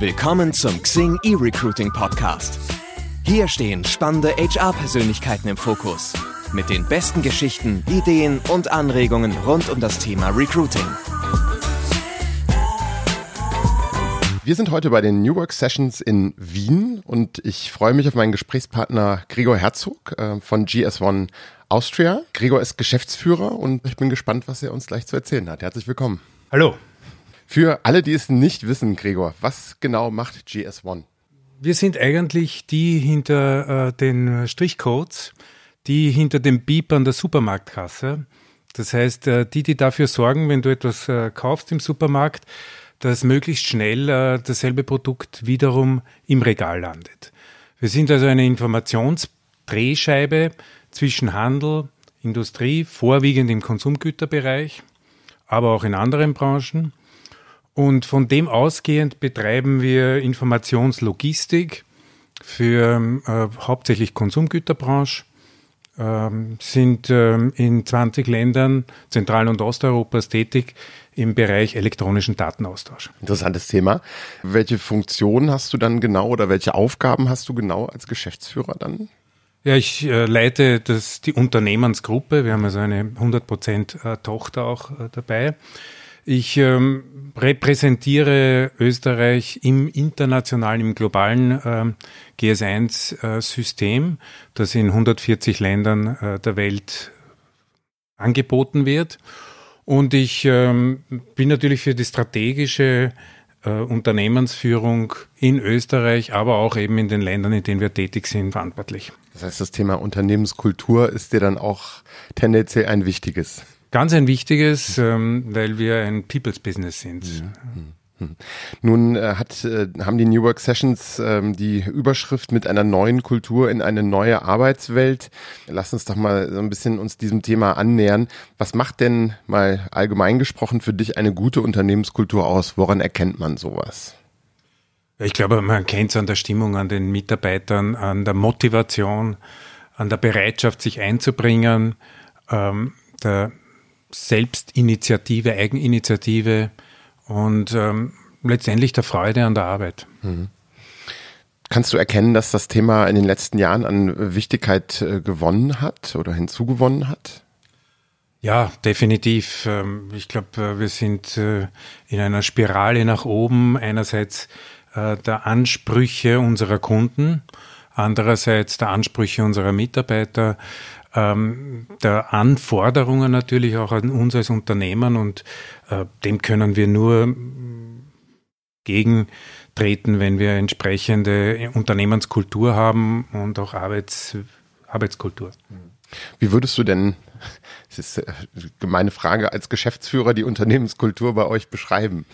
Willkommen zum Xing eRecruiting Podcast. Hier stehen spannende HR-Persönlichkeiten im Fokus. Mit den besten Geschichten, Ideen und Anregungen rund um das Thema Recruiting. Wir sind heute bei den New Work Sessions in Wien und ich freue mich auf meinen Gesprächspartner Gregor Herzog äh, von GS1 Austria. Gregor ist Geschäftsführer und ich bin gespannt, was er uns gleich zu erzählen hat. Herzlich willkommen. Hallo. Für alle, die es nicht wissen, Gregor, was genau macht GS1? Wir sind eigentlich die hinter äh, den Strichcodes, die hinter dem Beep an der Supermarktkasse. Das heißt, äh, die, die dafür sorgen, wenn du etwas äh, kaufst im Supermarkt, dass möglichst schnell äh, dasselbe Produkt wiederum im Regal landet. Wir sind also eine Informationsdrehscheibe zwischen Handel, Industrie, vorwiegend im Konsumgüterbereich, aber auch in anderen Branchen und von dem ausgehend betreiben wir Informationslogistik für äh, hauptsächlich Konsumgüterbranche, ähm, sind ähm, in 20 Ländern Zentral- und Osteuropas tätig im Bereich elektronischen Datenaustausch. Interessantes Thema. Welche Funktion hast du dann genau oder welche Aufgaben hast du genau als Geschäftsführer dann? Ja, ich äh, leite das, die Unternehmensgruppe. Wir haben also eine 100% äh, Tochter auch äh, dabei. Ich ähm, repräsentiere Österreich im internationalen, im globalen ähm, GS1-System, äh, das in 140 Ländern äh, der Welt angeboten wird. Und ich ähm, bin natürlich für die strategische äh, Unternehmensführung in Österreich, aber auch eben in den Ländern, in denen wir tätig sind, verantwortlich. Das heißt, das Thema Unternehmenskultur ist dir dann auch tendenziell ein wichtiges. Ganz ein wichtiges, ähm, weil wir ein People's Business sind. Mhm. Nun äh, hat, äh, haben die New Work Sessions ähm, die Überschrift mit einer neuen Kultur in eine neue Arbeitswelt. Lass uns doch mal so ein bisschen uns diesem Thema annähern. Was macht denn mal allgemein gesprochen für dich eine gute Unternehmenskultur aus? Woran erkennt man sowas? Ich glaube, man kennt es an der Stimmung, an den Mitarbeitern, an der Motivation, an der Bereitschaft, sich einzubringen, ähm, der Selbstinitiative, Eigeninitiative und ähm, letztendlich der Freude an der Arbeit. Mhm. Kannst du erkennen, dass das Thema in den letzten Jahren an Wichtigkeit äh, gewonnen hat oder hinzugewonnen hat? Ja, definitiv. Ähm, ich glaube, äh, wir sind äh, in einer Spirale nach oben. Einerseits der Ansprüche unserer Kunden, andererseits der Ansprüche unserer Mitarbeiter, ähm, der Anforderungen natürlich auch an uns als Unternehmen und äh, dem können wir nur gegentreten, wenn wir entsprechende Unternehmenskultur haben und auch Arbeits, Arbeitskultur. Wie würdest du denn, es ist eine gemeine Frage, als Geschäftsführer die Unternehmenskultur bei euch beschreiben?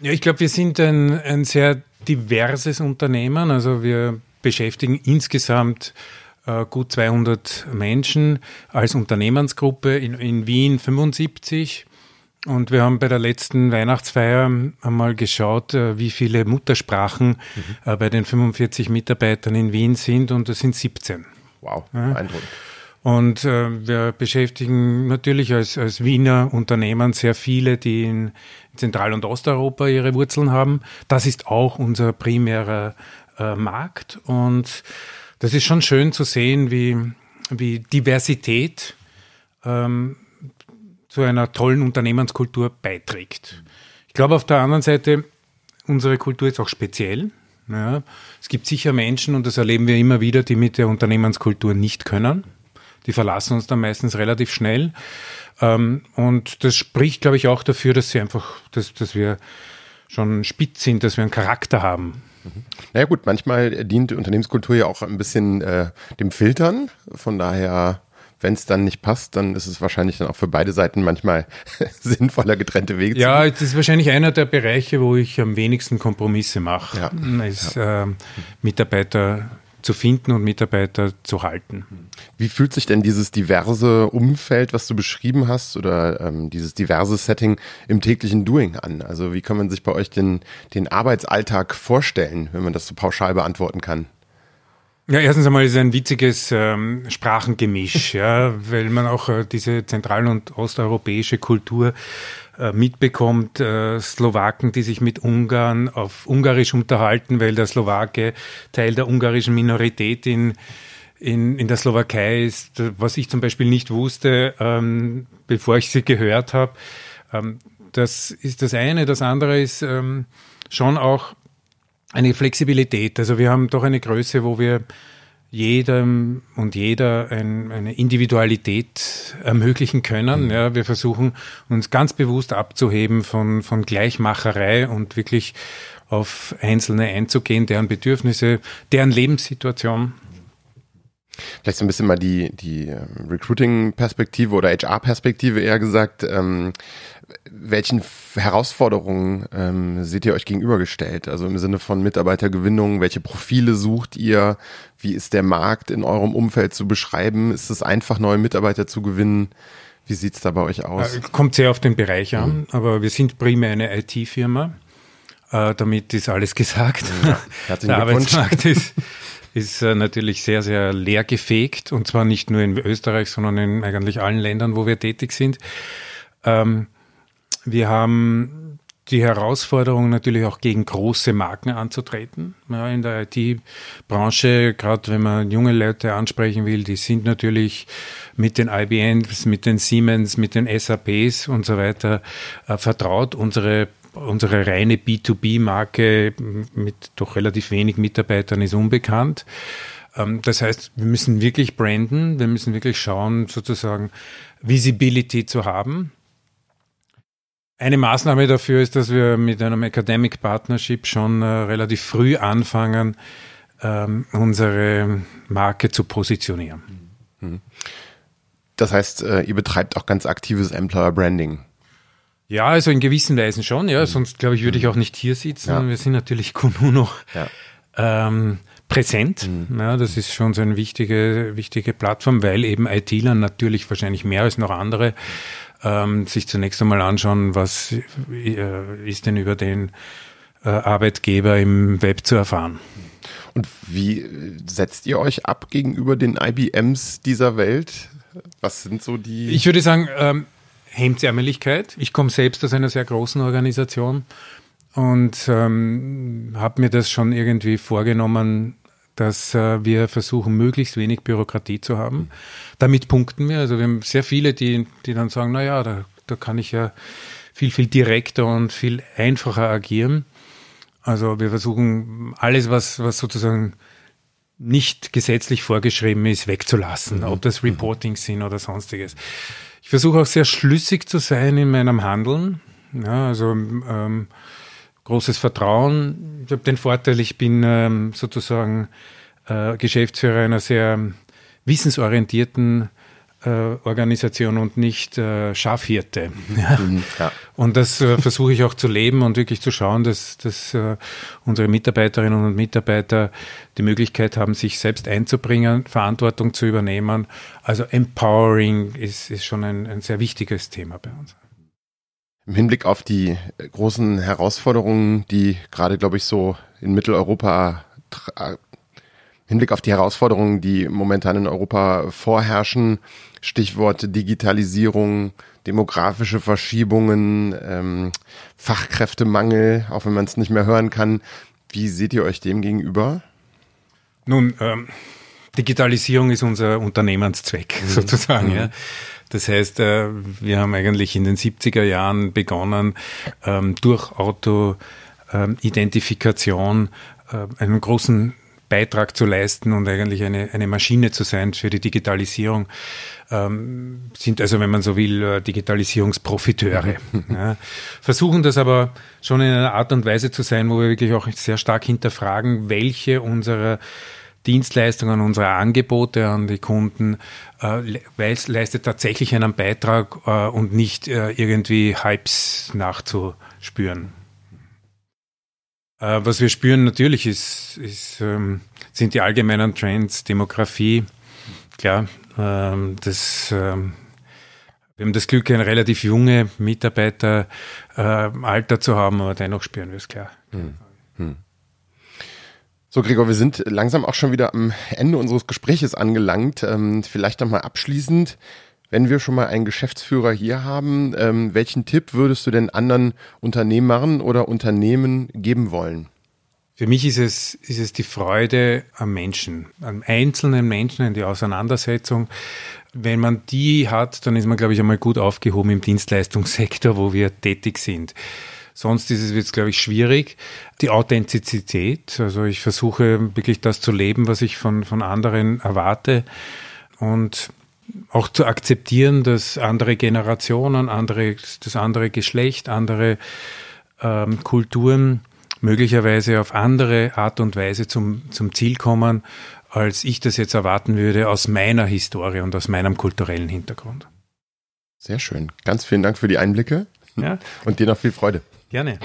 Ja, ich glaube, wir sind ein, ein sehr diverses Unternehmen. Also wir beschäftigen insgesamt gut 200 Menschen als Unternehmensgruppe in, in Wien 75. Und wir haben bei der letzten Weihnachtsfeier einmal geschaut, äh, wie viele Muttersprachen mhm. Äh, bei den 45 Mitarbeitern in Wien sind und das sind 17. Wow, beeindruckend. Und äh, wir beschäftigen natürlich als, als Wiener Unternehmen sehr viele, die in Zentral- und Osteuropa ihre Wurzeln haben. Das ist auch unser primärer äh, Markt und das ist schon schön zu sehen, wie, wie Diversität ähm, zu einer tollen Unternehmenskultur beiträgt. Ich glaube auf der anderen Seite, unsere Kultur ist auch speziell. Ja, es gibt sicher Menschen, und das erleben wir immer wieder, die mit der Unternehmenskultur nicht können. Die verlassen uns dann meistens relativ schnell. Ähm, und das spricht, glaube ich, auch dafür, dass sie einfach, dass, dass wir schon spitz sind, dass wir einen Charakter haben. Mhm. Naja gut, manchmal dient die Unternehmenskultur ja auch ein bisschen äh, dem Filtern. Von daher, wenn es dann nicht passt, dann ist es wahrscheinlich dann auch für beide Seiten manchmal sinnvoller, getrennte Wege zu Ja, das ist wahrscheinlich einer der Bereiche, wo ich am wenigsten Kompromisse mache. Ja. Ist ja. Äh, Mitarbeiter zu finden und Mitarbeiter zu halten. Wie fühlt sich denn dieses diverse Umfeld, was du beschrieben hast, oder ähm, dieses diverse Setting im täglichen Doing an? Also wie kann man sich bei euch den, den Arbeitsalltag vorstellen, wenn man das so pauschal beantworten kann? Ja, erstens einmal ist es ein witziges ähm, Sprachengemisch, ja, weil man auch äh, diese zentral- und osteuropäische Kultur äh, mitbekommt, äh, Slowaken, die sich mit Ungarn auf Ungarisch unterhalten, weil der Slowake Teil der ungarischen Minorität in, in, in der Slowakei ist, was ich zum Beispiel nicht wusste, ähm, bevor ich sie gehört habe. Ähm, das ist das eine. Das andere ist ähm, schon auch eine Flexibilität. Also wir haben doch eine Größe, wo wir jedem und jeder ein, eine Individualität ermöglichen können. Mhm. Ja, wir versuchen uns ganz bewusst abzuheben von, von Gleichmacherei und wirklich auf Einzelne einzugehen, deren Bedürfnisse, deren Lebenssituation. Vielleicht so ein bisschen mal die, die ähm, Recruiting-Perspektive oder HR-Perspektive eher gesagt. Ähm, welchen Herausforderungen ähm, seht ihr euch gegenübergestellt? Also im Sinne von Mitarbeitergewinnung, welche Profile sucht ihr? Wie ist der Markt in eurem Umfeld zu beschreiben? Ist es einfach, neue Mitarbeiter zu gewinnen? Wie sieht es da bei euch aus? Äh, kommt sehr auf den Bereich an, mhm. aber wir sind primär eine IT-Firma. Äh, damit ist alles gesagt. Ja, der Arbeitsmarkt ist, ist äh, natürlich sehr, sehr leer gefegt und zwar nicht nur in Österreich, sondern in eigentlich allen Ländern, wo wir tätig sind. Ähm, wir haben die Herausforderung natürlich auch gegen große Marken anzutreten. Ja, in der IT-Branche, gerade wenn man junge Leute ansprechen will, die sind natürlich mit den IBMs, mit den Siemens, mit den SAPs und so weiter äh, vertraut. Unsere unsere reine B2B-Marke mit doch relativ wenig Mitarbeitern ist unbekannt. Ähm, das heißt, wir müssen wirklich branden, wir müssen wirklich schauen, sozusagen Visibility zu haben. Eine Maßnahme dafür ist, dass wir mit einem Academic Partnership schon äh, relativ früh anfangen, ähm, unsere Marke zu positionieren. Mhm. Das heißt, äh, ihr betreibt auch ganz aktives Employer Branding. Ja, also in gewissen Weisen schon, ja. Mhm. Sonst glaube ich, würde ich auch nicht hier sitzen. Ja. Wir sind natürlich Kununo ja. ähm, präsent. Mhm. Ja, das ist schon so eine wichtige, wichtige Plattform, weil eben ITler natürlich wahrscheinlich mehr als noch andere ähm, sich zunächst einmal anschauen, was äh, ist denn über den äh, Arbeitgeber im Web zu erfahren. Und wie setzt ihr euch ab gegenüber den IBMs dieser Welt? Was sind so die? Ich würde sagen, ähm, Hemdsärmeligkeit. Ich komme selbst aus einer sehr großen Organisation und ähm, habe mir das schon irgendwie vorgenommen, dass äh, wir versuchen, möglichst wenig Bürokratie zu haben. Damit punkten wir. Also wir haben sehr viele, die, die dann sagen, na ja, da, da kann ich ja viel, viel direkter und viel einfacher agieren. Also wir versuchen alles, was, was sozusagen nicht gesetzlich vorgeschrieben ist, wegzulassen, mhm. ob das Reportings sind oder sonstiges. Ich versuche auch sehr schlüssig zu sein in meinem Handeln. Ja, also ähm, großes Vertrauen. Ich habe den Vorteil, ich bin ähm, sozusagen äh, Geschäftsführer einer sehr wissensorientierten Organisation und nicht äh, Schafhirte. Ja. Mhm, ja. Und das äh, versuche ich auch zu leben und wirklich zu schauen, dass, dass äh, unsere Mitarbeiterinnen und Mitarbeiter die Möglichkeit haben, sich selbst einzubringen, Verantwortung zu übernehmen. Also Empowering ist, ist schon ein, ein sehr wichtiges Thema bei uns. Im Hinblick auf die äh, großen Herausforderungen, die gerade, glaube ich, so in Mitteleuropa, äh, Hinblick auf die Herausforderungen, die momentan in Europa vorherrschen, Stichwort Digitalisierung, demografische Verschiebungen, ähm, Fachkräftemangel, auch wenn man es nicht mehr hören kann. Wie seht ihr euch dem gegenüber? Nun, ähm, Digitalisierung ist unser Unternehmenszweck mhm. sozusagen. Mhm. Ja. Das heißt, äh, wir haben eigentlich in den 70er Jahren begonnen, ähm, durch Auto-Identifikation äh, einen großen Beitrag zu leisten und eigentlich eine, eine Maschine zu sein für die Digitalisierung, ähm, sind also, wenn man so will, äh, Digitalisierungsprofiteure. ja. Versuchen das aber schon in einer Art und Weise zu sein, wo wir wirklich auch sehr stark hinterfragen, welche unserer Dienstleistungen, unsere Angebote an die Kunden äh, leistet tatsächlich einen Beitrag äh, und nicht äh, irgendwie Hypes nachzuspüren. Äh, was wir spüren natürlich ist, ist ähm, sind die allgemeinen Trends, Demografie. Klar, ähm, das, ähm, wir haben das Glück, ein relativ junge Mitarbeiteralter äh, zu haben, aber dennoch spüren wir es klar. Hm. Hm. So, Gregor, wir sind langsam auch schon wieder am Ende unseres Gespräches angelangt. Ähm, vielleicht nochmal abschließend, wenn wir schon mal einen Geschäftsführer hier haben, ähm, welchen Tipp würdest du denn anderen Unternehmern oder Unternehmen geben wollen? Für mich ist es, ist es die Freude am Menschen, am einzelnen Menschen in die Auseinandersetzung. Wenn man die hat, dann ist man, glaube ich, einmal gut aufgehoben im Dienstleistungssektor, wo wir tätig sind. Sonst ist es jetzt, glaube ich, schwierig. Die Authentizität, also ich versuche wirklich das zu leben, was ich von, von anderen erwarte und auch zu akzeptieren, dass andere Generationen, andere, das andere Geschlecht, andere ähm, Kulturen möglicherweise auf andere Art und Weise zum, zum Ziel kommen, als ich das jetzt erwarten würde aus meiner Historie und aus meinem kulturellen Hintergrund. Sehr schön. Ganz vielen Dank für die Einblicke. Ja. Und dir noch viel Freude. Gerne.